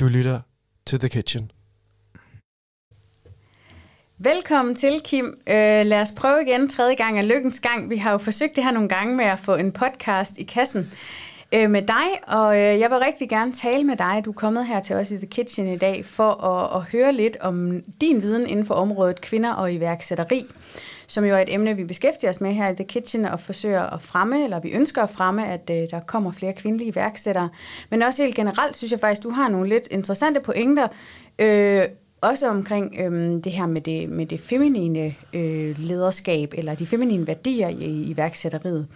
Du lytter til The Kitchen. Velkommen til, Kim. Øh, lad os prøve igen tredje gang af lykkens gang. Vi har jo forsøgt det her nogle gange med at få en podcast i kassen øh, med dig, og øh, jeg vil rigtig gerne tale med dig. Du er kommet her til os i The Kitchen i dag for at, at høre lidt om din viden inden for området kvinder og iværksætteri som jo er et emne, vi beskæftiger os med her i The Kitchen og forsøger at fremme, eller vi ønsker at fremme, at øh, der kommer flere kvindelige iværksættere. Men også helt generelt synes jeg faktisk, du har nogle lidt interessante pointer, øh, også omkring øh, det her med det, med det feminine øh, lederskab, eller de feminine værdier i, i iværksætteriet,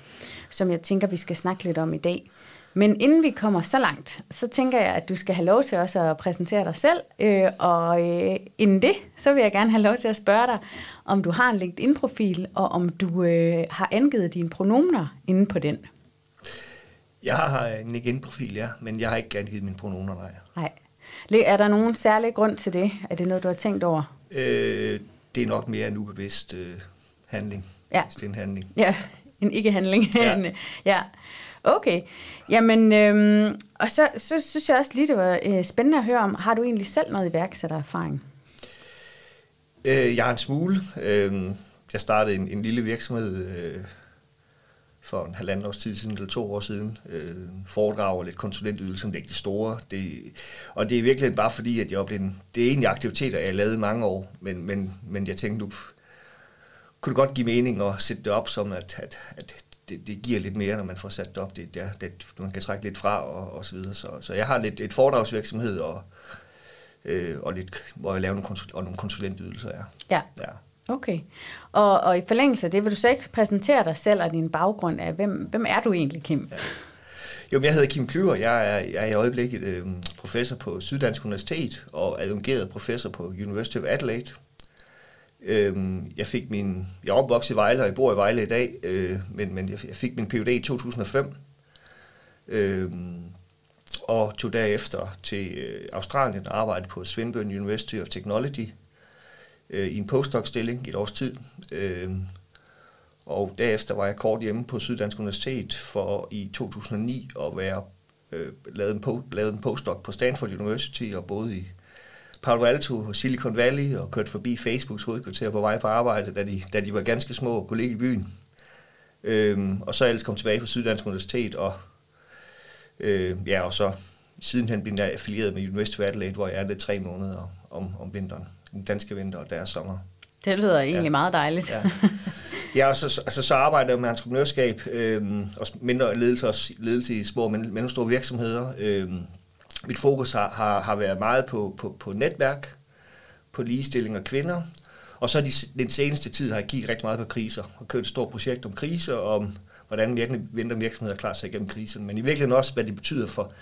som jeg tænker, vi skal snakke lidt om i dag. Men inden vi kommer så langt, så tænker jeg, at du skal have lov til også at præsentere dig selv. Øh, og øh, inden det, så vil jeg gerne have lov til at spørge dig, om du har en LinkedIn-profil, og om du øh, har angivet dine pronomener inde på den. Jeg har en LinkedIn-profil, ja, men jeg har ikke angivet mine pronomener, nej. Nej. Er der nogen særlig grund til det? Er det noget, du har tænkt over? Øh, det er nok mere en ubevidst øh, handling. Ja. det er en handling. Ja, en ikke-handling. Ja. ja. Okay. Jamen, øhm, og så, så synes jeg også lige, det var øh, spændende at høre om, har du egentlig selv noget iværksættererfaring? Øh, jeg har en smule. Øh, jeg startede en, en lille virksomhed øh, for en halvanden års tid siden, eller to år siden. Øh, foredrag og lidt konsulentydelse, det er ikke det store. Det, og det er virkelig bare fordi, at jeg oplevede, det er egentlig aktiviteter, jeg har lavet mange år, men, men, men jeg tænkte, nu kunne det godt give mening at sætte det op som, at, at, at det, det giver lidt mere, når man får sat det op. Det, det, det, man kan trække lidt fra og, og så videre. Så, så jeg har lidt et foredragsvirksomhed, og, øh, og lidt, hvor jeg laver nogle, konsul, og nogle konsulentydelser. Ja. Ja. ja. Okay. Og, og i forlængelse af det, vil du så ikke præsentere dig selv og din baggrund af, hvem, hvem er du egentlig, Kim? Ja. Jo, men jeg hedder Kim Klyver. Jeg er, jeg er i øjeblikket øh, professor på Syddansk Universitet og adjungeret professor på University of Adelaide. Øhm, jeg fik min, jeg er opvokset i Vejle, og jeg bor i Vejle i dag, øh, men, men jeg, fik min Ph.D. i 2005. øh, og tog derefter til øh, Australien og arbejdede på Swinburne University of Technology øh, i en postdoc-stilling i et års tid. Øh, og derefter var jeg kort hjemme på Syddansk Universitet for i 2009 at være øh, lavet, en po- lavet en postdoc på Stanford University og boede i Palo Alto og Silicon Valley og kørte forbi Facebooks hovedkvarter på vej på arbejde, da de, da de var ganske små og kunne ligge i byen. Øhm, og så ellers kom tilbage på Syddansk Universitet, og, øh, ja, og så sidenhen blev jeg affilieret med University of Adelaide, hvor jeg er det tre måneder om, om vinteren. Den danske vinter og deres sommer. Det lyder egentlig ja. meget dejligt. Ja, ja og så, altså, så arbejder jeg med entreprenørskab øhm, og mindre ledelse, ledelse i små og mellemstore virksomheder. Øhm, mit fokus har, har, har været meget på, på, på netværk, på ligestilling af kvinder, og så de, den seneste tid har jeg kigget rigtig meget på kriser, og kørt et stort projekt om kriser, og om hvordan venter virksomheder klarer sig igennem krisen, men i virkeligheden også, hvad det betyder for,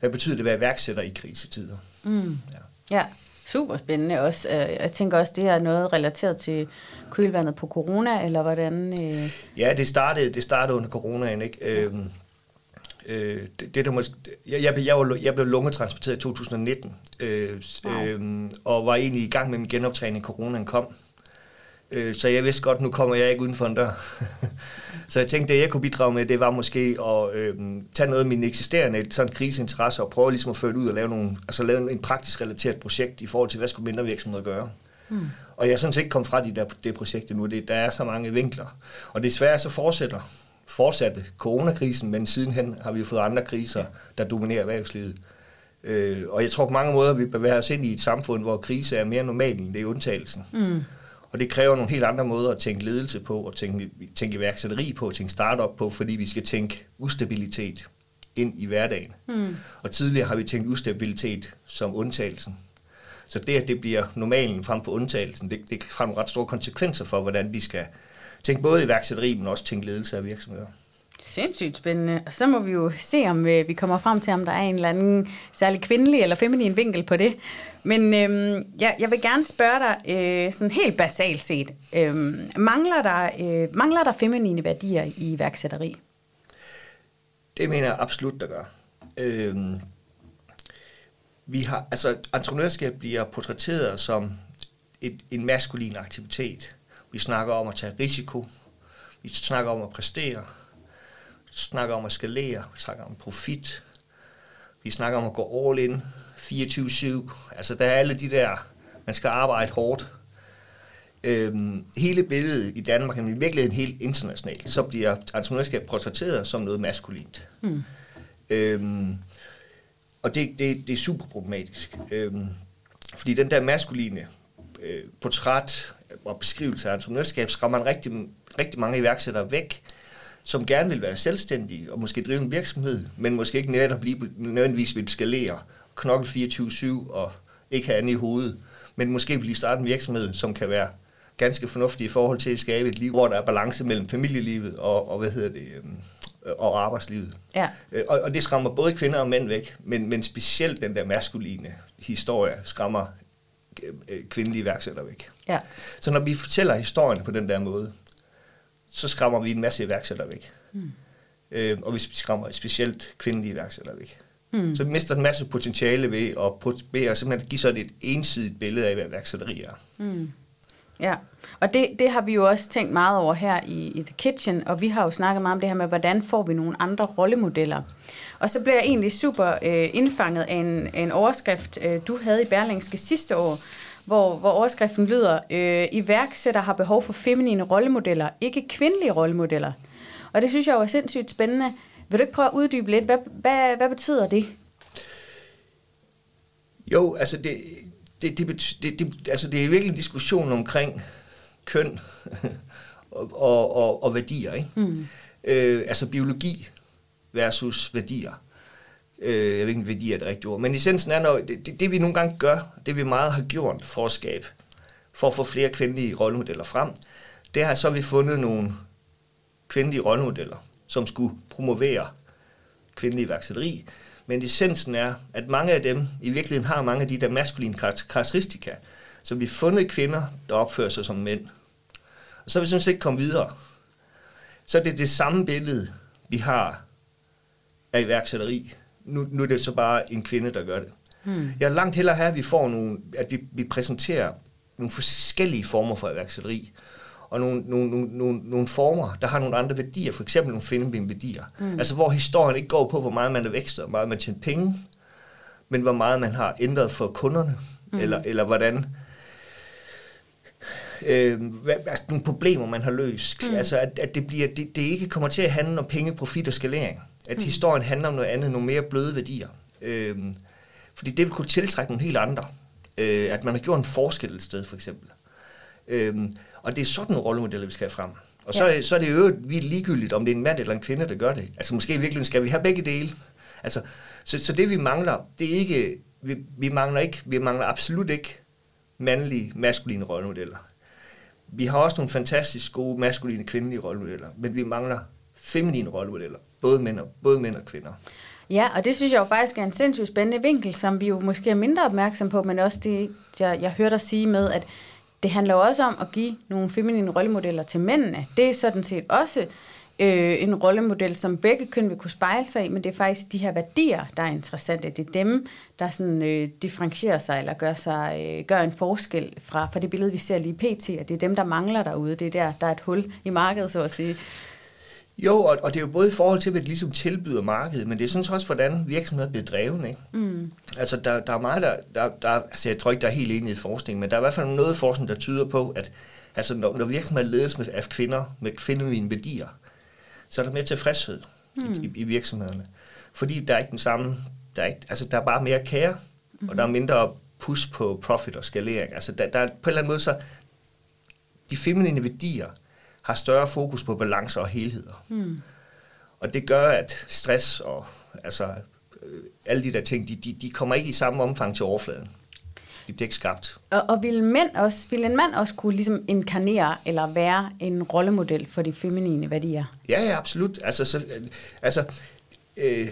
hvad betyder det at være iværksætter i krisetider. Mm. Ja. ja, super spændende også. Øh, jeg tænker også, det er noget relateret til kølvandet på corona, eller hvordan? Øh... Ja, det startede, det startede under coronaen, ikke? Ja. Øhm, Øh, det, det der måske, jeg, jeg, jeg, var, jeg blev lungetransporteret i 2019, øh, wow. øh, og var egentlig i gang med min genoptræning, coronaen kom. Øh, så jeg vidste godt, nu kommer jeg ikke uden for en dør. så jeg tænkte, det jeg kunne bidrage med, det var måske at øh, tage noget af min eksisterende sådan kriseinteresse og prøve ligesom at føre det ud og lave, nogle, altså lave en praktisk relateret projekt i forhold til, hvad skulle mindre virksomheder gøre. Hmm. Og jeg er sådan set ikke kommet fra de der, det projekt endnu. Det, der er så mange vinkler. Og desværre så fortsætter fortsatte coronakrisen, men sidenhen har vi fået andre kriser, der dominerer erhvervslivet. Øh, og jeg tror på mange måder, vi bevæger os ind i et samfund, hvor krise er mere normal end det er undtagelsen. Mm. Og det kræver nogle helt andre måder at tænke ledelse på, og tænke, tænke iværksætteri på, tænke startup på, fordi vi skal tænke ustabilitet ind i hverdagen. Mm. Og tidligere har vi tænkt ustabilitet som undtagelsen. Så det, at det bliver normalen frem for undtagelsen, det, det kan ret store konsekvenser for, hvordan vi skal tænke både iværksætteri, men også tænke ledelse af virksomheder. Sindssygt spændende. Og så må vi jo se, om øh, vi kommer frem til, om der er en eller anden særlig kvindelig eller feminin vinkel på det. Men øhm, ja, jeg vil gerne spørge dig, øh, sådan helt basalt set, øh, mangler, der, øh, mangler der feminine værdier i iværksætteri? Det mener jeg absolut, der gør. Øh, vi har, altså, entreprenørskab bliver portrætteret som et, en maskulin aktivitet. Vi snakker om at tage risiko. Vi snakker om at præstere. Vi snakker om at skalere. Vi snakker om profit. Vi snakker om at gå all in. 24-7. Altså, der er alle de der, man skal arbejde hårdt. Øhm, hele billedet i Danmark, men i virkeligheden helt internationalt, så bliver entreprenørskab portrætteret som noget maskulint. Mm. Øhm, og det, det, det er super problematisk. Øhm, fordi den der maskuline øh, portræt og beskrivelse af entreprenørskab skræmmer rigtig, rigtig mange iværksættere væk, som gerne vil være selvstændige og måske drive en virksomhed, men måske ikke netop lige nødvendigvis vil skalere, knokle 24-7 og ikke have andet i hovedet, men måske vil lige starte en virksomhed, som kan være ganske fornuftig i forhold til at skabe et liv, hvor der er balance mellem familielivet og, og hvad hedder det, øhm, og arbejdslivet. Ja. Øh, og, og det skræmmer både kvinder og mænd væk, men, men specielt den der maskuline historie skræmmer kvindelige iværksættere væk. Ja. Så når vi fortæller historien på den der måde, så skræmmer vi en masse iværksættere væk. Mm. Øh, og vi skræmmer specielt kvindelige iværksættere væk. Mm. Så vi mister en masse potentiale ved at, ved at simpelthen give sådan et ensidigt billede af, hvad iværksætteri er. Mm. Ja, og det, det har vi jo også tænkt meget over her i, i The Kitchen, og vi har jo snakket meget om det her med, hvordan får vi nogle andre rollemodeller. Og så blev jeg egentlig super øh, indfanget af en, en overskrift, øh, du havde i Berlingske sidste år, hvor, hvor overskriften lyder, øh, iværksætter har behov for feminine rollemodeller, ikke kvindelige rollemodeller. Og det synes jeg var sindssygt spændende. Vil du ikke prøve at uddybe lidt? Hvad, hvad, hvad betyder det? Jo, altså det, det, det, det, det, altså det er virkelig en diskussion omkring køn og, og, og, og værdier. Ikke? Mm. Øh, altså biologi versus værdier. Øh, jeg ved ikke, værdier er det rigtige ord. Men essensen er, når det, det, det vi nogle gange gør, det vi meget har gjort for at skabe, for at få flere kvindelige rollemodeller frem, det har så vi fundet nogle kvindelige rollemodeller, som skulle promovere kvindelig iværksætteri, men essensen er, at mange af dem i virkeligheden har mange af de der maskuline karakteristika. Så vi har fundet kvinder, der opfører sig som mænd. Og så er vi sådan set ikke kommet videre. Så er det det samme billede, vi har af iværksætteri. Nu, nu er det så bare en kvinde, der gør det. Hmm. Jeg er langt hellere have, at vi får nogle, at vi, vi præsenterer nogle forskellige former for iværksætteri og nogle, nogle, nogle, nogle, nogle former, der har nogle andre værdier, for eksempel nogle feminine værdier. Mm. Altså hvor historien ikke går på, hvor meget man er vækstet, hvor meget man tjener penge, men hvor meget man har ændret for kunderne, mm. eller, eller hvordan øh, hvad, altså nogle problemer, man har løst. Mm. Altså, at, at det, bliver, det, det ikke kommer til at handle om penge, profit og skalering. At mm. historien handler om noget andet, nogle mere bløde værdier. Øh, fordi det vil kunne tiltrække nogle helt andre. Øh, at man har gjort en forskel et sted, for eksempel. Øh, og det er sådan nogle rollemodeller, vi skal have frem. Og så, ja. så er det jo vildt ligegyldigt, om det er en mand eller en kvinde, der gør det. Altså måske i virkeligheden skal vi have begge dele. Altså, så, så det vi mangler, det er ikke, vi, vi mangler ikke, vi mangler absolut ikke mandlige, maskuline rollemodeller. Vi har også nogle fantastisk gode maskuline, kvindelige rollemodeller, men vi mangler feminine rollemodeller, både mænd og, både mænd og kvinder. Ja, og det synes jeg jo faktisk er en sindssygt spændende vinkel, som vi jo måske er mindre opmærksom på, men også det, jeg, jeg hørte dig sige med, at det handler jo også om at give nogle feminine rollemodeller til mændene. Det er sådan set også øh, en rollemodel, som begge køn vil kunne spejle sig i, men det er faktisk de her værdier, der er interessante. Det er dem, der sådan, øh, differentierer sig eller gør, sig, øh, gør en forskel fra, fra det billede, vi ser lige pt. Og det er dem, der mangler derude. Det er der, der er et hul i markedet, så at sige. Jo, og, og det er jo både i forhold til, hvad det ligesom tilbyder markedet, men det er sådan også, hvordan virksomheder bliver drevet. Ikke? Mm. Altså, der, der er meget, der, der, der, altså jeg tror ikke, der er helt enig i forskning, men der er i hvert fald noget forskning, der tyder på, at altså, når, når virksomheder ledes med, af kvinder med kvindelige værdier, så er der mere tilfredshed mm. i, i, i virksomhederne. Fordi der er ikke den samme, der er, ikke, altså, der er bare mere kære, mm. og der er mindre push på profit og skalering. Altså, der, der er på en eller anden måde så, de feminine værdier, har større fokus på balance og helheder. Mm. Og det gør, at stress og altså, øh, alle de der ting, de, de, de kommer ikke i samme omfang til overfladen. De bliver ikke skabt. Og, og vil, mænd også, vil en mand også kunne ligesom inkarnere eller være en rollemodel for de feminine værdier? Ja, ja, absolut. Altså, så, altså øh,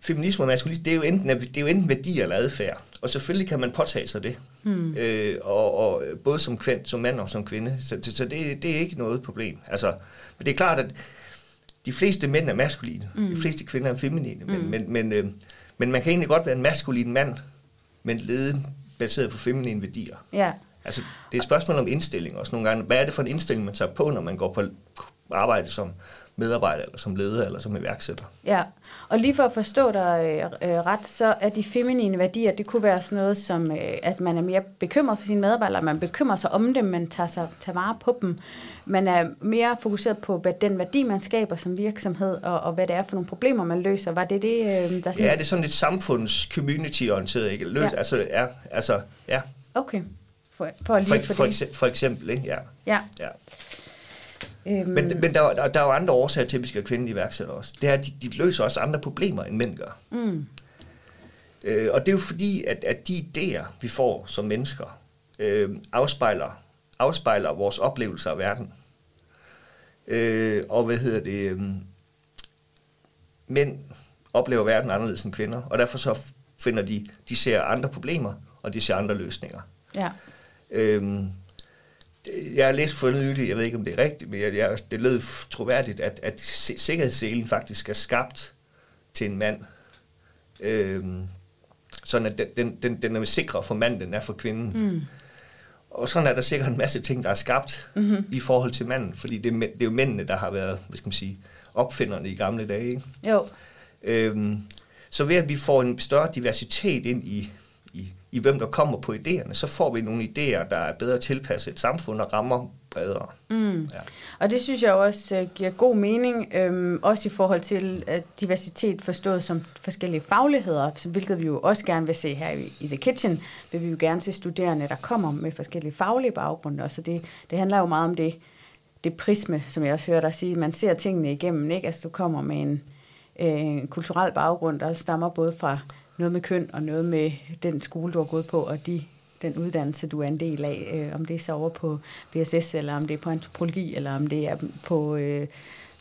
feminisme og maskulisme, det er jo enten, det er jo enten værdi eller adfærd. Og selvfølgelig kan man påtage sig det. Hmm. Øh, og, og både som, kvind, som mand og som kvinde. Så, så, så det, det er ikke noget problem. Altså, men det er klart, at de fleste mænd er maskuline. Mm. De fleste kvinder er feminine. Men, mm. men, men, øh, men man kan egentlig godt være en maskulin mand, men lede baseret på feminine værdier. Ja. Altså, det er et spørgsmål om indstilling også nogle gange. Hvad er det for en indstilling, man tager på, når man går på arbejde som medarbejder, eller som leder, eller som iværksætter. Ja, og lige for at forstå dig øh, øh, ret, så er de feminine værdier, det kunne være sådan noget som, øh, at man er mere bekymret for sine medarbejdere, man bekymrer sig om dem, man tager, sig, tager vare på dem. Man er mere fokuseret på hvad den værdi, man skaber som virksomhed, og, og hvad det er for nogle problemer, man løser. Var det det, øh, der sådan... Ja, det er sådan lidt samfunds community-orienteret, ikke? Løs, ja. Altså, ja, altså, ja. Okay, for, for lige for, for, for, for eksempel, ikke? Ja. Ja. ja. Øhm. Men, men der, der, der er jo andre årsager til, at vi skal have kvindelige iværksættere også. Det er, at de, de løser også andre problemer, end mænd gør. Mm. Øh, og det er jo fordi, at, at de idéer, vi får som mennesker, øh, afspejler, afspejler vores oplevelser af verden. Øh, og hvad hedder det? Øh, mænd oplever verden anderledes end kvinder, og derfor så finder de, de ser andre problemer, og de ser andre løsninger. Ja. Øh, jeg har læst for nylig, jeg ved ikke om det er rigtigt, men jeg, jeg, det lød troværdigt, at, at sikkerhedsselen faktisk er skabt til en mand. Øhm, sådan at den, den, den er sikre for manden, den er for kvinden. Mm. Og sådan er der sikkert en masse ting, der er skabt mm-hmm. i forhold til manden, fordi det, det er jo mændene, der har været, hvad skal man sige, opfinderne i gamle dage. Ikke? Jo. Øhm, så ved at vi får en større diversitet ind i, i, hvem der kommer på idéerne, så får vi nogle idéer, der er bedre tilpasset et samfund og rammer bredere. Mm. Ja. Og det synes jeg også uh, giver god mening, øhm, også i forhold til uh, diversitet forstået som forskellige fagligheder, så, hvilket vi jo også gerne vil se her i, i The Kitchen, vil vi jo gerne se studerende, der kommer med forskellige faglige baggrunde, og så det, det handler jo meget om det, det prisme, som jeg også hører dig sige, man ser tingene igennem, ikke? Altså du kommer med en, øh, en kulturel baggrund, der stammer både fra noget med køn og noget med den skole, du har gået på, og de, den uddannelse, du er en del af. Øh, om det er så over på BSS, eller om det er på antropologi, eller om det er på øh,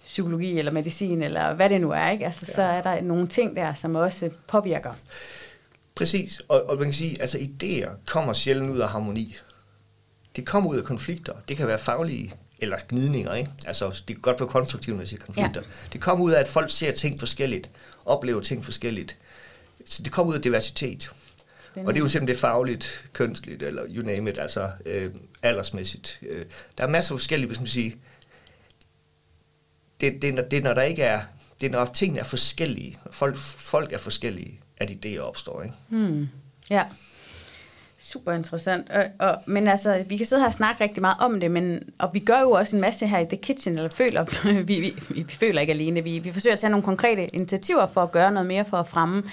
psykologi eller medicin, eller hvad det nu er. Ikke? Altså, ja. Så er der nogle ting der, som også påvirker. Præcis, og, og man kan sige, altså idéer kommer sjældent ud af harmoni. Det kommer ud af konflikter. Det kan være faglige eller gnidninger, ikke? Altså, det kan godt være konstruktive, når jeg siger konflikter. Ja. Det kommer ud af, at folk ser ting forskelligt, oplever ting forskelligt, så det kommer ud af diversitet. Spændende. Og det er jo simpelthen det fagligt, kønsligt, eller you name it, altså øh, aldersmæssigt. Øh, der er masser af forskellige, hvis man siger, det, det, det, når der ikke er, det er når tingene er forskellige, folk, folk er forskellige, at idéer opstår, ikke? Hmm. Ja. Super interessant. Og, og, men altså, vi kan sidde her og snakke rigtig meget om det, men, og vi gør jo også en masse her i The Kitchen, eller føler, vi, vi, vi føler ikke alene, vi, vi forsøger at tage nogle konkrete initiativer for at gøre noget mere for at fremme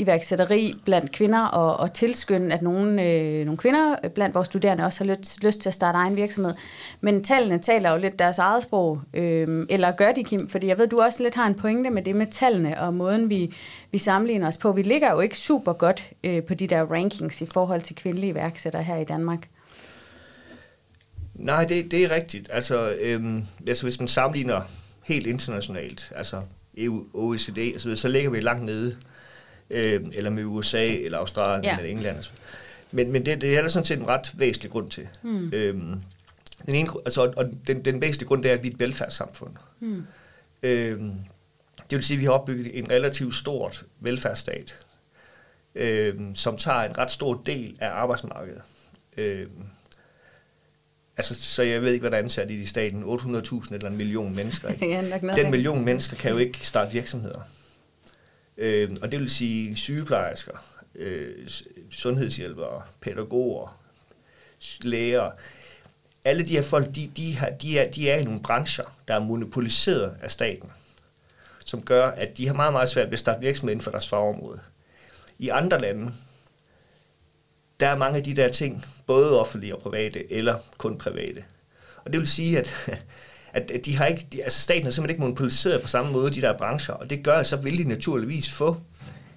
iværksætteri blandt kvinder og, og tilskynde, at nogle, øh, nogle kvinder blandt vores studerende også har lyst, lyst til at starte egen virksomhed. Men tallene taler jo lidt deres eget sprog, øh, eller gør de, Kim? Fordi jeg ved, du også lidt har en pointe med det med tallene og måden, vi, vi sammenligner os på. Vi ligger jo ikke super godt øh, på de der rankings i forhold til kvindelige iværksættere her i Danmark. Nej, det, det er rigtigt. Altså, øhm, altså, hvis man sammenligner helt internationalt, altså EU, OECD, så, så ligger vi langt nede øh, eller med USA, eller Australien, ja. eller England. Men, men det, det er der sådan set en ret væsentlig grund til. Mm. Øhm, den ene, altså, og den, den væsentlige grund det er, at vi er et velfærdssamfund. Mm. Øhm, det vil sige, at vi har opbygget en relativt stort velfærdsstat, øhm, som tager en ret stor del af arbejdsmarkedet. Øhm, altså, så jeg ved ikke, hvad der er ansat i staten. 800.000 eller en million mennesker. Ikke? ja, Den million mennesker kan jo ikke starte virksomheder. Øh, og det vil sige sygeplejersker, øh, sundhedshjælpere, pædagoger, læger. Alle de her folk, de, de, har, de, er, de er i nogle brancher, der er monopoliseret af staten, som gør, at de har meget, meget svært ved at starte virksomhed inden for deres fagområde. I andre lande, der er mange af de der ting, både offentlige og private, eller kun private. Og det vil sige, at at de har ikke, de, altså staten har simpelthen ikke monopoliseret på samme måde de der brancher, og det gør, at så vil de naturligvis få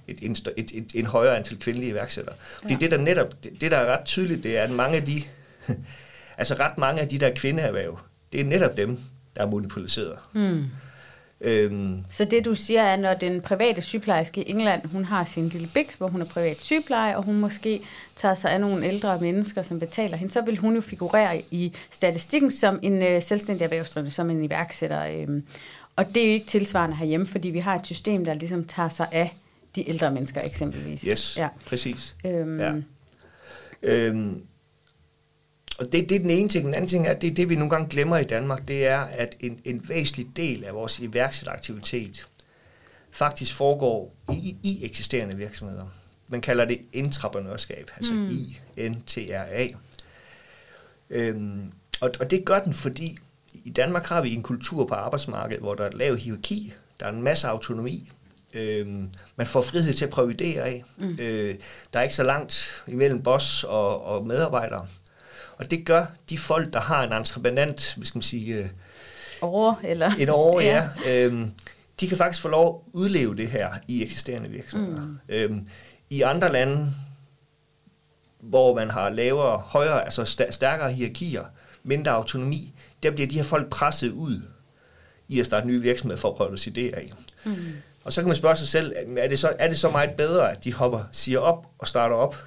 et, et, et, et, en højere antal kvindelige iværksættere. Fordi ja. det der netop, det, det der er ret tydeligt, det er, at mange af de, altså ret mange af de der kvindeerhverv, det er netop dem, der er monopoliseret. Mm. Øhm. Så det du siger er, når den private sygeplejerske i England, hun har sin lille biks, hvor hun er privat sygepleje, og hun måske tager sig af nogle ældre mennesker, som betaler hende, så vil hun jo figurere i statistikken som en øh, selvstændig erhvervsdrivende, som en iværksætter. Øh. Og det er jo ikke tilsvarende herhjemme, fordi vi har et system, der ligesom tager sig af de ældre mennesker eksempelvis. Yes, ja. præcis. Øhm. Ja. Øhm. Og det, det er den ene ting. Den anden ting er, det det, vi nogle gange glemmer i Danmark, det er, at en, en væsentlig del af vores iværksætteraktivitet faktisk foregår i, i eksisterende virksomheder. Man kalder det intraprenørskab, altså mm. I-N-T-R-A. Øhm, og, og det gør den, fordi i Danmark har vi en kultur på arbejdsmarkedet, hvor der er lav hierarki, der er en masse autonomi, øhm, man får frihed til at prøve idéer af. Mm. Øh, der er ikke så langt imellem boss og, og medarbejdere. Og det gør de folk, der har en entreprenant, hvad skal man sige... Øh, over, eller? Et år, ja. ja øhm, de kan faktisk få lov at udleve det her i eksisterende virksomheder. Mm. Øhm, I andre lande, hvor man har lavere, højere, altså stærkere hierarkier, mindre autonomi, der bliver de her folk presset ud i at starte nye virksomheder for at prøve deres idéer af. Mm. Og så kan man spørge sig selv, er det, så, er det så meget bedre, at de hopper, siger op og starter op,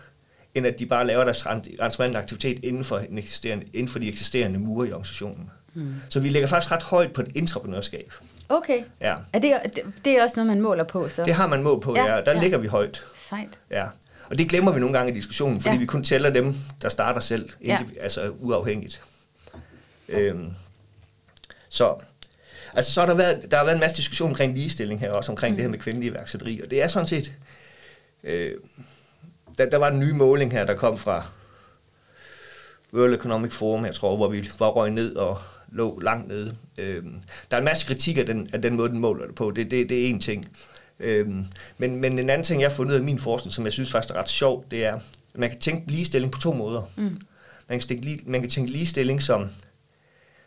end at de bare laver deres rensmandende aktivitet inden for, en eksisterende, inden for de eksisterende mure i organisationen. Mm. Så vi ligger faktisk ret højt på et entreprenørskab. Okay. Ja. Er det, det er også noget, man måler på? Så? Det har man mål på, ja. ja. Der ja. ligger vi højt. Sejt. Ja. Og det glemmer vi nogle gange i diskussionen, fordi ja. vi kun tæller dem, der starter selv, ja. altså uafhængigt. Øhm, så, altså, så har der været, der har været en masse diskussion omkring ligestilling her, også omkring mm. det her med kvindelig iværksætteri, og det er sådan set, øh, der, der var en ny måling her, der kom fra World Economic Forum, jeg tror, hvor vi var røg ned og lå langt nede. Øhm, der er en masse kritik af den, af den måde, den måler det på. Det, det, det er en ting. Øhm, men, men en anden ting, jeg har fundet ud af min forskning, som jeg synes faktisk er ret sjovt, det er, at man kan tænke ligestilling på to måder. Mm. Man, kan tænke, man kan tænke ligestilling som,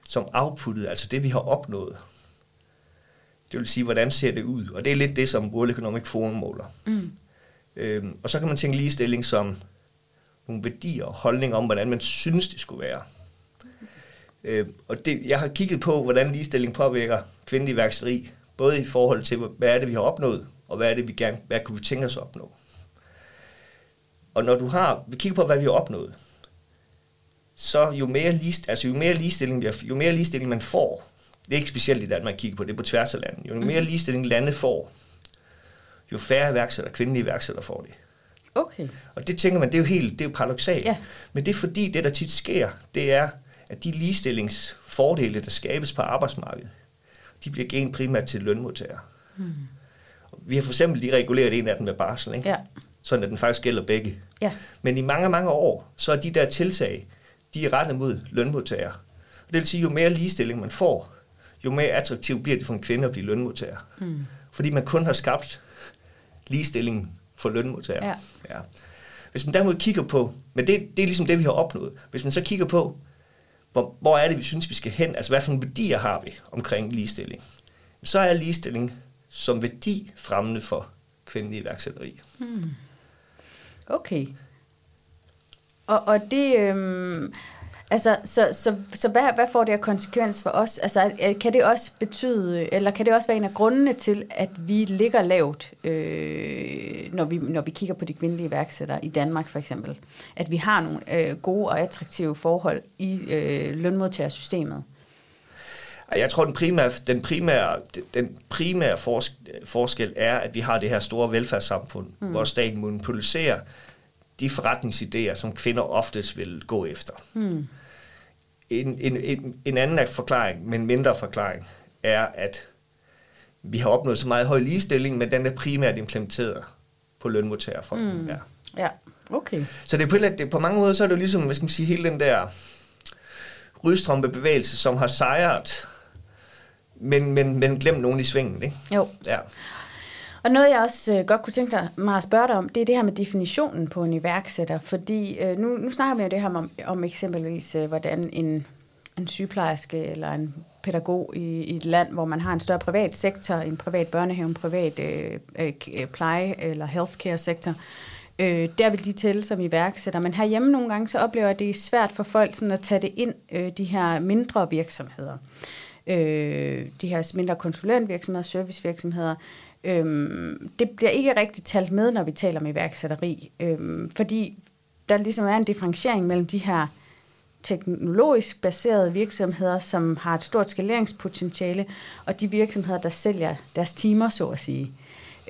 som outputtet, altså det, vi har opnået. Det vil sige, hvordan ser det ud? Og det er lidt det, som World Economic Forum måler. Mm. Øhm, og så kan man tænke ligestilling som nogle værdier og holdninger om, hvordan man synes, det skulle være. Øh, og det, jeg har kigget på, hvordan ligestilling påvirker kvindelig iværksætteri, både i forhold til, hvad er det, vi har opnået, og hvad er det, vi gerne, hvad kunne vi tænke os at opnå. Og når du har, vi kigger på, hvad vi har opnået, så jo mere, list, altså jo mere ligestilling, jo mere ligestilling man får, det er ikke specielt i Danmark, man kigger på, det er på tværs af landet, jo mere mhm. ligestilling lande får, jo færre iværksættere, kvindelige iværksættere får det. Okay. Og det tænker man, det er jo helt, det er jo paradoxalt. Ja. Men det er fordi, det der tit sker, det er, at de ligestillingsfordele, der skabes på arbejdsmarkedet, de bliver gen primært til lønmodtagere. Hmm. Vi har for eksempel lige reguleret en af dem med barsel, ikke? Ja. sådan at den faktisk gælder begge. Ja. Men i mange, mange år, så er de der tiltag, de er rettet mod lønmodtagere. Og det vil sige, jo mere ligestilling man får, jo mere attraktivt bliver det for en kvinde at blive lønmodtager. Hmm. Fordi man kun har skabt ligestilling for lønmodtagere. Ja. Ja. Hvis man derimod kigger på, men det, det er ligesom det, vi har opnået. Hvis man så kigger på, hvor, hvor er det, vi synes, vi skal hen? Altså, hvad for nogle værdier har vi omkring ligestilling? Så er ligestilling som værdi fremmende for kvindelig iværksætteri. Hmm. Okay. Og, og det, øhm, Altså, så, så, så hvad, hvad får det af konsekvens for os? Altså, kan det også betyde, eller kan det også være en af grundene til, at vi ligger lavt, øh, når, vi, når vi kigger på de kvindelige iværksættere i Danmark for eksempel? At vi har nogle øh, gode og attraktive forhold i øh, lønmodtagersystemet? Jeg tror, den primære, den primære, den primære forskel er, at vi har det her store velfærdssamfund, mm. hvor staten monopoliserer de forretningsidéer, som kvinder oftest vil gå efter. Mm. En, en, en, en anden forklaring, men mindre forklaring, er, at vi har opnået så meget høj ligestilling, men den er primært implementeret på lønmodtagerfonden. Mm. Ja. ja, okay. Så det er på, det, på mange måder, så er det jo ligesom, hvad skal man sige, hele den der rydstrømpebevægelse, som har sejret, men, men, men glemt nogen i svingen, ikke? Jo. Ja. Og noget, jeg også øh, godt kunne tænke mig at spørge dig om, det er det her med definitionen på en iværksætter. Fordi øh, nu, nu snakker vi jo det her om, om eksempelvis, øh, hvordan en, en sygeplejerske eller en pædagog i, i et land, hvor man har en større privat sektor, en privat børnehave, en privat øh, øh, øh pleje- eller healthcare sektor, øh, der vil de tælle som iværksætter. Men herhjemme nogle gange, så oplever jeg, at det er svært for folk sådan at tage det ind, øh, de her mindre virksomheder. Øh, de her mindre konsulentvirksomheder, servicevirksomheder, Øhm, det bliver ikke rigtig talt med, når vi taler om iværksætteri, øhm, fordi der ligesom er en differentiering mellem de her teknologisk baserede virksomheder, som har et stort skaleringspotentiale, og de virksomheder, der sælger deres timer, så at sige.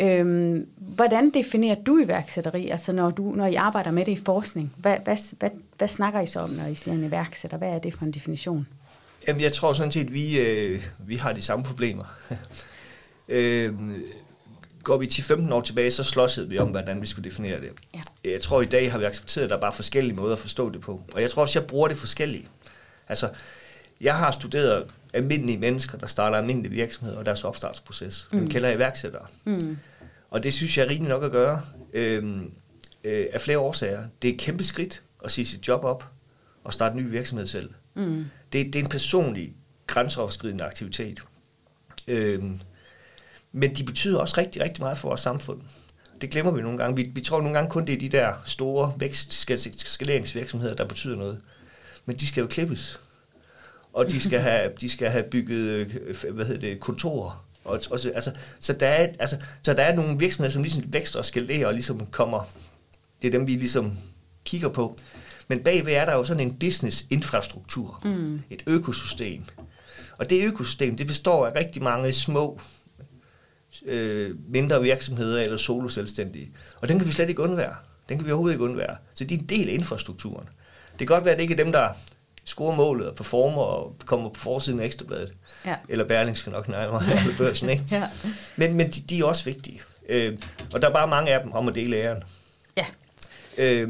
Øhm, hvordan definerer du iværksætteri, altså når, du, når I arbejder med det i forskning? Hvad, hvad, hvad, hvad snakker I så om, når I siger en iværksætter? Hvad er det for en definition? Jamen, jeg tror sådan set, at vi, øh, vi har de samme problemer øh, går vi 10-15 år tilbage, så slåsede vi om, hvordan vi skulle definere det. Ja. Jeg tror, i dag har vi accepteret, at der er bare forskellige måder at forstå det på. Og jeg tror også, jeg bruger det forskelligt. Altså, jeg har studeret almindelige mennesker, der starter almindelige virksomheder og deres opstartsproces. Mm. Dem kalder iværksættere. Mm. Og det synes jeg er rimeligt nok at gøre øhm, øh, af flere årsager. Det er et kæmpe skridt at sige sit job op og starte en ny virksomhed selv. Mm. Det, det er en personlig, grænseoverskridende aktivitet. Øhm, men de betyder også rigtig, rigtig meget for vores samfund. Det glemmer vi nogle gange. Vi, vi tror nogle gange kun, det er de der store vækstskaleringsvirksomheder, der betyder noget. Men de skal jo klippes. Og de skal have, de skal have bygget øh, hvad hedder det, kontorer. Og, og, altså, så, der er, altså, så der er nogle virksomheder, som ligesom vækster og skalerer og ligesom kommer. Det er dem, vi ligesom kigger på. Men bagved er der jo sådan en business-infrastruktur. Mm. Et økosystem. Og det økosystem, det består af rigtig mange små øh, mindre virksomheder eller soloselvstændige. Og den kan vi slet ikke undvære. Den kan vi overhovedet ikke undvære. Så de er en del af infrastrukturen. Det kan godt være, at det ikke er dem, der scorer målet og performer og kommer på forsiden af Ekstrabladet. Ja. Eller Berlingske nok nærmere, eller børsen, ikke? ja. Men, men de, de er også vigtige. Øh, og der er bare mange af dem om at dele æren. Ja. Øh,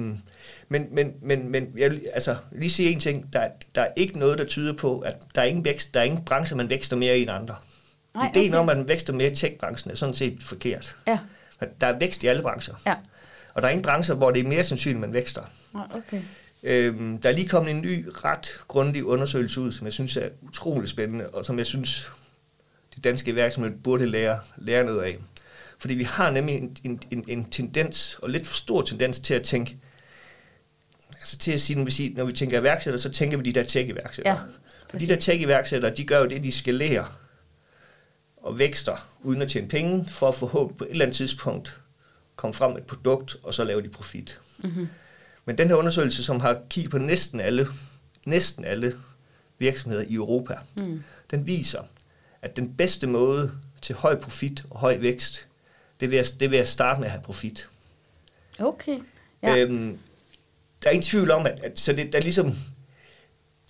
men, men, men, men jeg vil altså, lige sige en ting. Der, der er ikke noget, der tyder på, at der er ingen, vækst, der er ingen branche, man vækster mere i end andre. Nej, Ideen okay. om, at man vækster mere i tech-branchen er sådan set forkert. Ja. Der er vækst i alle brancher. Ja. Og der er ingen brancher, hvor det er mere sandsynligt, at man vækster. Nej, okay. Øhm, der er lige kommet en ny, ret grundig undersøgelse ud, som jeg synes er utrolig spændende, og som jeg synes, de danske virksomheder burde lære, lære noget af. Fordi vi har nemlig en, en, en, en tendens, og lidt for stor tendens til at tænke, altså til at sige, når vi, når vi tænker iværksættere, så tænker vi de der tech-iværksættere. Ja, og de der tech-iværksættere, de gør jo det, de skalerer og vækster uden at tjene penge, for at forhåbentlig på et eller andet tidspunkt komme frem med et produkt, og så lave de profit. Mm-hmm. Men den her undersøgelse, som har kigget på næsten alle, næsten alle virksomheder i Europa, mm. den viser, at den bedste måde til høj profit og høj vækst, det vil at, det vil at starte med at have profit. Okay. Ja. Øhm, der er ingen tvivl om, at, at så det, der er ligesom,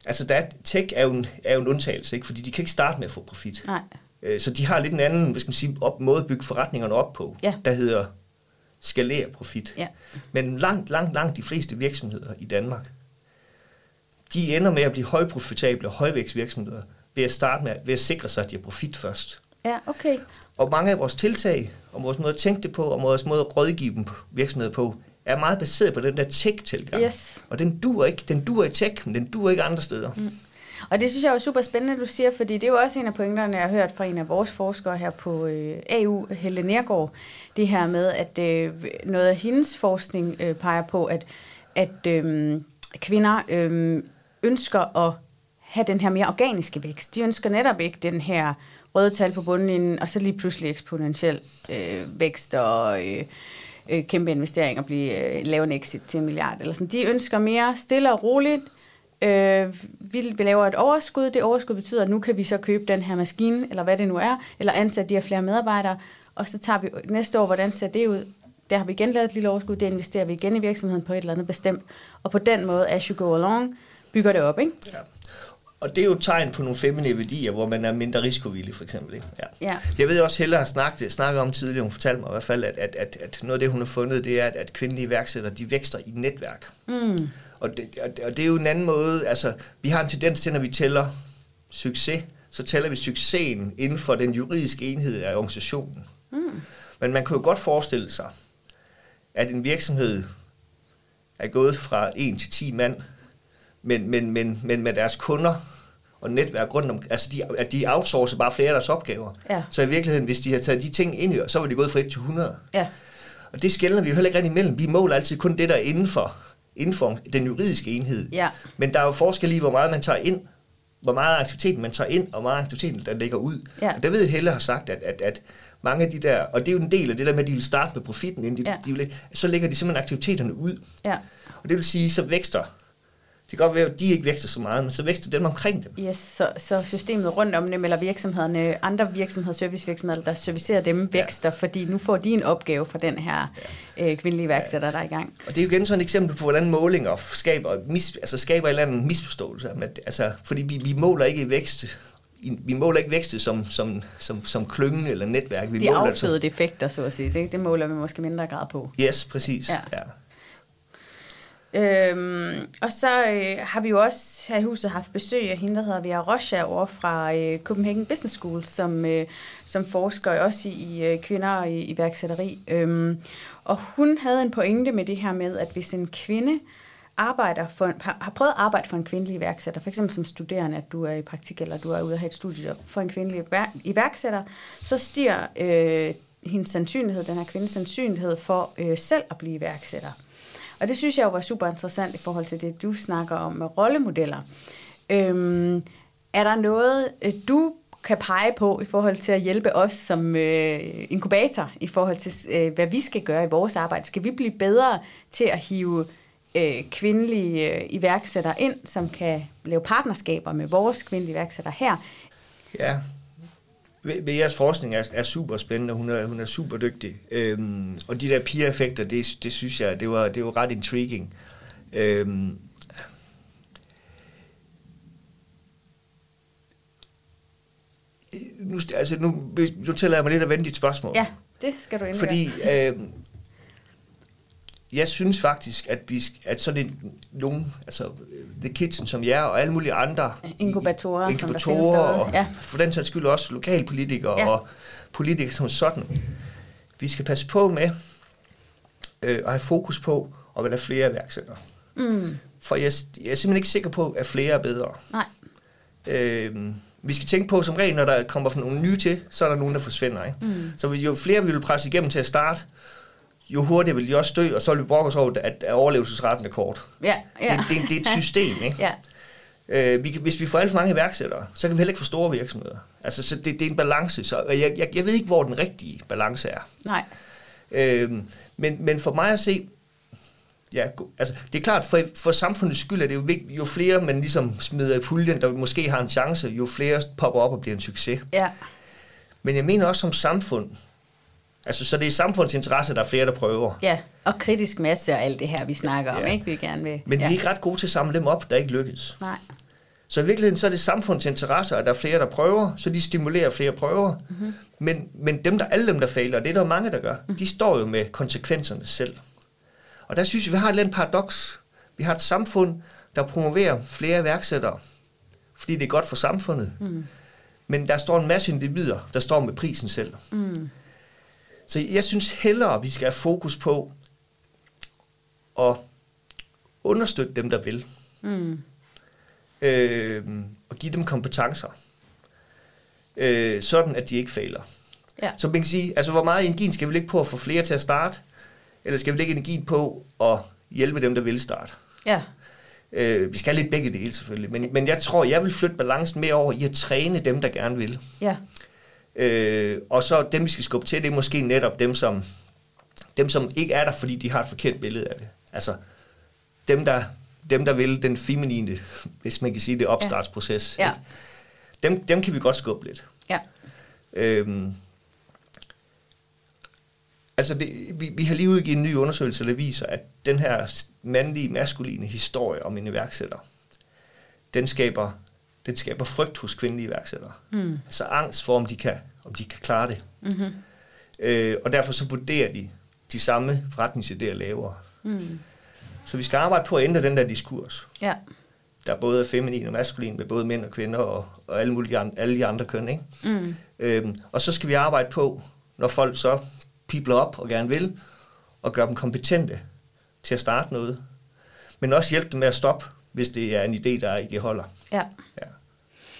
altså der er, tech er jo, en, er jo en undtagelse, ikke? fordi de kan ikke starte med at få profit. Nej. Øh, så de har lidt en anden hvad skal man sige, op, måde at bygge forretningerne op på, ja. der hedder skalere profit. Ja. Men langt, langt, langt de fleste virksomheder i Danmark, de ender med at blive højprofitable og højvækstvirksomheder ved at starte med ved at sikre sig, at de har profit først. Ja, okay. Og mange af vores tiltag, og vores måde at tænke det på, og vores måde at rådgive dem virksomheder på, er meget baseret på den der tech-tilgang. Yes. Og den duer ikke. Den duer i tech, men den duer ikke andre steder. Mm. Og det synes jeg er super spændende, du siger, fordi det er jo også en af pointerne, jeg har hørt fra en af vores forskere her på øh, AU, Helle Nergård, det her med, at øh, noget af hendes forskning øh, peger på, at, at øh, kvinder øh, ønsker at have den her mere organiske vækst. De ønsker netop ikke den her røde tal på bundlinjen, og så lige pludselig eksponentiel øh, vækst og øh, øh, kæmpe investeringer, blive øh, lave en exit til en milliard. Eller sådan. De ønsker mere stille og roligt, Øh, vi, vi laver et overskud. Det overskud betyder, at nu kan vi så købe den her maskine, eller hvad det nu er, eller ansætte de her flere medarbejdere, og så tager vi næste år, hvordan ser det ud? Der har vi igen lavet et lille overskud, det investerer vi igen i virksomheden på et eller andet bestemt. Og på den måde, as you go along, bygger det op, ikke? Ja. Og det er jo et tegn på nogle feminine værdier, hvor man er mindre risikovillig, for eksempel. Ikke? Ja. Ja. Jeg ved også, Helle har snakket, snakket om tidligere, hun fortalte mig i hvert fald, at, at, at, at noget af det, hun har fundet, det er, at, at kvindelige iværksættere, de vækster i netværk. Mm. Og det, og det er jo en anden måde, altså vi har en tendens til, når vi tæller succes, så tæller vi succesen inden for den juridiske enhed af organisationen. Mm. Men man kan jo godt forestille sig, at en virksomhed er gået fra 1 til 10 mand, men, men, men, men med deres kunder og netværk rundt om, altså de, at de outsourcer bare flere af deres opgaver. Ja. Så i virkeligheden, hvis de har taget de ting ind, så var de gået fra 1 til 100. Ja. Og det skældner vi jo heller ikke rigtig imellem. Vi måler altid kun det, der er inden for inden for den juridiske enhed. Ja. Men der er jo forskel i, hvor meget man tager ind, hvor meget aktivitet man tager ind, og hvor meget aktivitet der ligger ud. Ja. Og der ved Helle har sagt, at, at, at mange af de der, og det er jo en del af det der med, at de vil starte med profitten, inden de, ja. de vil, så lægger de simpelthen aktiviteterne ud. Ja. Og det vil sige, så vækster Det kan godt være, at de ikke vækster så meget, men så vækster dem omkring dem. Yes, så, så systemet rundt om dem, eller virksomhederne, andre virksomheder, servicevirksomheder, der servicerer dem, vækster, ja. fordi nu får de en opgave fra den her ja. øh, kvindelige værksætter, ja. der er i gang. Og det er jo igen sådan et eksempel på, hvordan målinger skaber, mis, altså skaber en eller anden misforståelse. Med, altså, fordi vi, vi måler ikke vækst vi måler ikke vækst som, som, som, som klynge eller netværk. Vi De måler affødte altså, effekter, så at sige. Det, det måler vi måske mindre grad på. Yes, præcis. Ja. ja. Øhm, og så øh, har vi jo også her i huset haft besøg af hende, der hedder Vera Rocha over fra øh, Copenhagen Business School, som, øh, som forsker også i, i øh, kvinder og i iværksætteri. Øhm, og hun havde en pointe med det her med, at hvis en kvinde arbejder for, har, har prøvet at arbejde for en kvindelig iværksætter, for eksempel som studerende, at du er i praktik, eller du er ude at have et studie for en kvindelig iværksætter, så stiger øh, hendes sandsynlighed, den her kvindes sandsynlighed for øh, selv at blive iværksætter. Og det synes jeg jo var super interessant i forhold til det, du snakker om med rollemodeller. Øhm, er der noget, øh, du kan pege på i forhold til at hjælpe os som øh, inkubator, i forhold til, øh, hvad vi skal gøre i vores arbejde? Skal vi blive bedre til at hive øh, kvindelige øh, iværksættere ind, som kan lave partnerskaber med vores kvindelige iværksættere her? Ja, ved, ved jeres forskning er, er super spændende, hun er, hun er super dygtig. Øhm, og de der peer-effekter, det, det synes jeg, det var, det var ret intriguing. Øhm, nu, altså nu, nu tæller jeg mig lidt at vende dit spørgsmål. Ja, det skal du indgøre. Fordi øh, jeg synes faktisk, at, vi, at sådan en, nogen, altså The Kitchen som jer og alle mulige andre inkubatorer, inkubatorer og ja. for den sags skyld også lokalpolitikere ja. og politikere som sådan, vi skal passe på med øh, at have fokus på at være flere iværksættere. Mm. For jeg, jeg er simpelthen ikke sikker på, at flere er bedre. Nej. Øh, vi skal tænke på, som regel, når der kommer nogle nye til, så er der nogen, der forsvinder. Ikke? Mm. Så jo flere vi vil presse igennem til at starte, jo hurtigere vil de også dø, og så vil vi brokke os over, at, overlevelsesretten er kort. Ja, ja. Det, det, det er et system, ikke? ja. Øh, vi, hvis vi får alt for mange iværksættere, så kan vi heller ikke få store virksomheder. Altså, så det, det er en balance. Så jeg, jeg, jeg ved ikke, hvor den rigtige balance er. Nej. Øh, men, men for mig at se, ja, altså, det er klart, for, for samfundets skyld er det jo vigtigt, jo flere man ligesom smider i puljen, der måske har en chance, jo flere popper op og bliver en succes. Ja. Men jeg mener også som samfund, Altså, så det er samfundets interesse, der er flere, der prøver. Ja, og kritisk masse og alt det her, vi snakker ja. om, ikke? Vi gerne vil. Men ja. vi er ikke ret gode til at samle dem op, der ikke lykkes. Nej. Så i virkeligheden så er det samfundets interesse, at der er flere, der prøver, så de stimulerer flere prøver. Mm-hmm. Men, men dem, der, alle dem, der fejler, det er der mange, der gør, mm. de står jo med konsekvenserne selv. Og der synes jeg, vi har et eller andet paradoks. Vi har et samfund, der promoverer flere iværksættere, fordi det er godt for samfundet. Mm. Men der står en masse individer, der står med prisen selv. Mm. Så jeg synes hellere, vi skal have fokus på at understøtte dem, der vil. Mm. Øh, og give dem kompetencer. Øh, sådan, at de ikke fejler. Ja. Så man kan sige, altså hvor meget energi skal vi lægge på at få flere til at starte, eller skal vi lægge energi på at hjælpe dem, der vil starte? Ja. Øh, vi skal lidt begge dele selvfølgelig, men, men jeg tror, jeg vil flytte balancen mere over i at træne dem, der gerne vil. Ja. Øh, og så dem, vi skal skubbe til, det er måske netop dem, som, dem, som ikke er der, fordi de har et forkert billede af det. Altså dem, der, dem, der vil den feminine, hvis man kan sige det, opstartsproces. Ja. Ja. Dem, dem kan vi godt skubbe lidt. Ja. Øhm, altså det, vi, vi har lige udgivet en ny undersøgelse, der viser, at den her mandlige, maskuline historie om en iværksætter, den skaber den skaber frygt hos kvindelige iværksættere. Mm. Altså angst for, om de kan, om de kan klare det. Mm-hmm. Øh, og derfor så vurderer de de samme forretningsidéer lavere. Mm. Så vi skal arbejde på at ændre den der diskurs. Ja. Der både er feminin og maskulin med både mænd og kvinder og, og alle, mulige, alle de andre køn. Ikke? Mm. Øhm, og så skal vi arbejde på, når folk så pibler op og gerne vil, og gøre dem kompetente til at starte noget. Men også hjælpe dem med at stoppe, hvis det er en idé, der ikke holder. Ja. ja.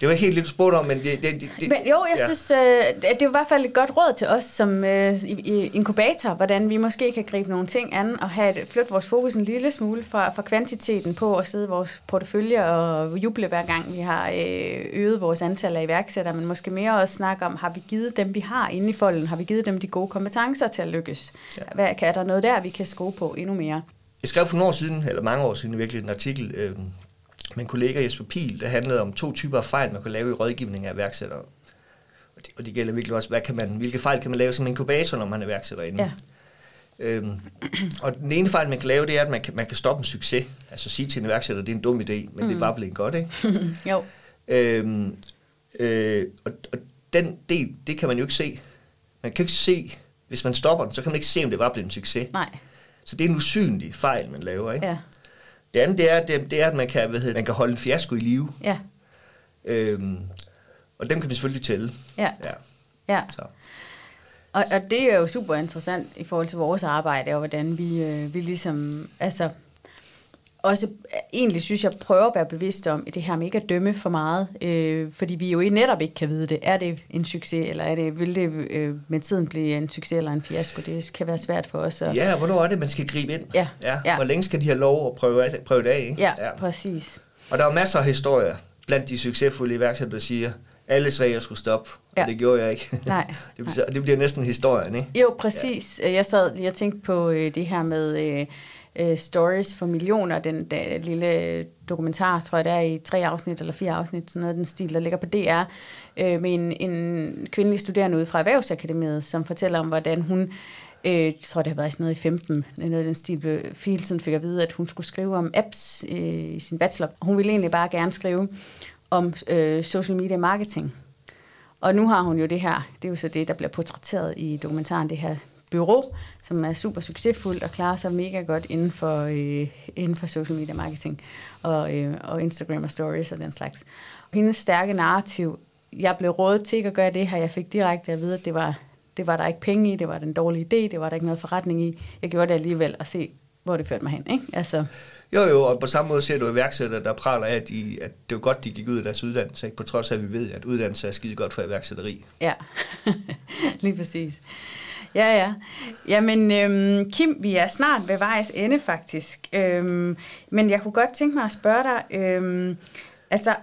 Det var ikke helt lidt spurgt om, men det... det, det, men jo, jeg ja. synes, øh, det er i hvert fald et godt råd til os som øh, inkubator, hvordan vi måske kan gribe nogle ting an og have et, flytte vores fokus en lille smule fra, fra kvantiteten på at sidde i vores portefølje og juble hver gang, vi har øh, øget vores antal af iværksættere, men måske mere også snakke om, har vi givet dem, vi har inde i folden, har vi givet dem de gode kompetencer til at lykkes? Ja. Hvad, er der noget der, vi kan skrue på endnu mere? Jeg skrev for nogle år siden, eller mange år siden virkelig, en artikel, øh, en kollega Jesper Pil, der handlede om to typer af fejl, man kunne lave i rådgivning af iværksættere. Og de, og de gælder virkelig også, hvad kan man, hvilke fejl kan man lave som inkubator, når man er iværksætter inde. Ja. Øhm, og den ene fejl, man kan lave, det er, at man kan, man kan stoppe en succes. Altså sige til en iværksætter, det er en dum idé, men mm. det er bare blevet godt, ikke? jo. Øhm, øh, og, og den del, det kan man jo ikke se. Man kan ikke se, hvis man stopper den, så kan man ikke se, om det var blevet en succes. Nej. Så det er en usynlig fejl, man laver, ikke? Ja. Det andet, det er, det, det er at man kan, hvad hedder, man kan holde en fiasko i live. Ja. Øhm, og dem kan vi selvfølgelig tælle. Ja. Ja. Ja. Så. Og, og det er jo super interessant i forhold til vores arbejde, og hvordan vi, øh, vi ligesom, altså, også egentlig synes jeg prøver at være bevidst om det her med ikke at dømme for meget, øh, fordi vi jo netop ikke kan vide det. Er det en succes, eller er det, vil det øh, med tiden blive en succes eller en fiasko? Det kan være svært for os. At, Ja, hvornår er det, man skal gribe ind? Ja, ja. ja. Hvor længe skal de have lov at prøve, prøve det af? Ikke? ja, ja, præcis. Og der er masser af historier blandt de succesfulde iværksættere, der siger, alle sagde, at jeg skulle stoppe, Ja. og det gjorde jeg ikke. Nej. det, bliver, det bliver næsten historien, ikke? Jo, præcis. Ja. Jeg sad lige og tænkte på øh, det her med øh, øh, Stories for millioner, den der lille dokumentar, tror jeg der er i tre afsnit eller fire afsnit, sådan noget den stil, der ligger på DR, øh, med en, en kvindelig studerende ude fra Erhvervsakademiet, som fortæller om, hvordan hun Øh, jeg tror, det har været i sådan noget i 15, noget den stil, blev, hele tiden fik at vide, at hun skulle skrive om apps øh, i sin bachelor. Hun ville egentlig bare gerne skrive om øh, social media marketing. Og nu har hun jo det her, det er jo så det, der bliver portrætteret i dokumentaren, det her bureau, som er super succesfuldt og klarer sig mega godt inden for, øh, inden for social media marketing og, øh, og Instagram og stories og den slags. Hendes stærke narrativ, jeg blev rådet til ikke at gøre det her, jeg fik direkte at vide, at det var, det var der ikke penge i, det var den dårlige idé, det var der ikke noget forretning i. Jeg gjorde det alligevel og se, hvor det førte mig hen. Ikke? Altså, Jo, jo, og på samme måde ser du iværksættere, der praler af, at, de, at det var godt, de gik ud af deres uddannelse, ikke? på trods af, at vi ved, at uddannelse er skide godt for iværksætteri. Ja, lige præcis. Ja, ja. Jamen, øhm, Kim, vi er snart ved vejs ende, faktisk. Øhm, men jeg kunne godt tænke mig at spørge dig, øhm, altså,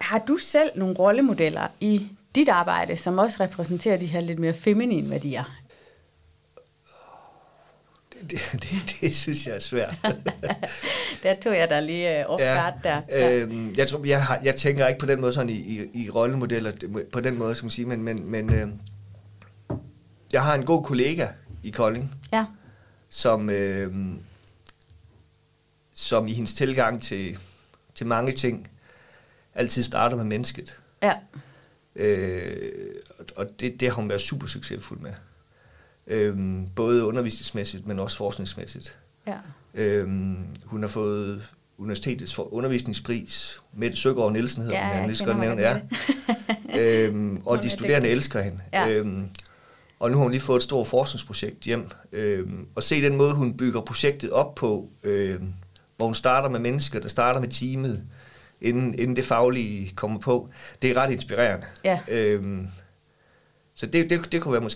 har du selv nogle rollemodeller i dit arbejde, som også repræsenterer de her lidt mere feminine værdier? Det, det, det, synes jeg er svært. der tog jeg da lige uh, off guard der. Ja. Øhm, jeg, tror, jeg, har, jeg tænker ikke på den måde sådan i, i, i rollemodeller, på den måde, skal man sige, men, men, men øh, jeg har en god kollega i Kolding, ja. som, øh, som i hendes tilgang til, til mange ting altid starter med mennesket. Ja. Øh, og det, det har hun været super succesfuld med. Øhm, både undervisningsmæssigt, men også forskningsmæssigt. Ja. Øhm, hun har fået universitetets for undervisningspris. Mette Søgaard Nielsen hedder Ja, hun, jeg jeg lige skal nævne. Ja. øhm, og Hun de er studerende elsker hende. Ja. Øhm, og nu har hun lige fået et stort forskningsprojekt hjem. Øhm, og se den måde, hun bygger projektet op på, øhm, hvor hun starter med mennesker, der starter med teamet, inden, inden det faglige kommer på. Det er ret inspirerende. Ja. Øhm, så det, det, det kunne være måske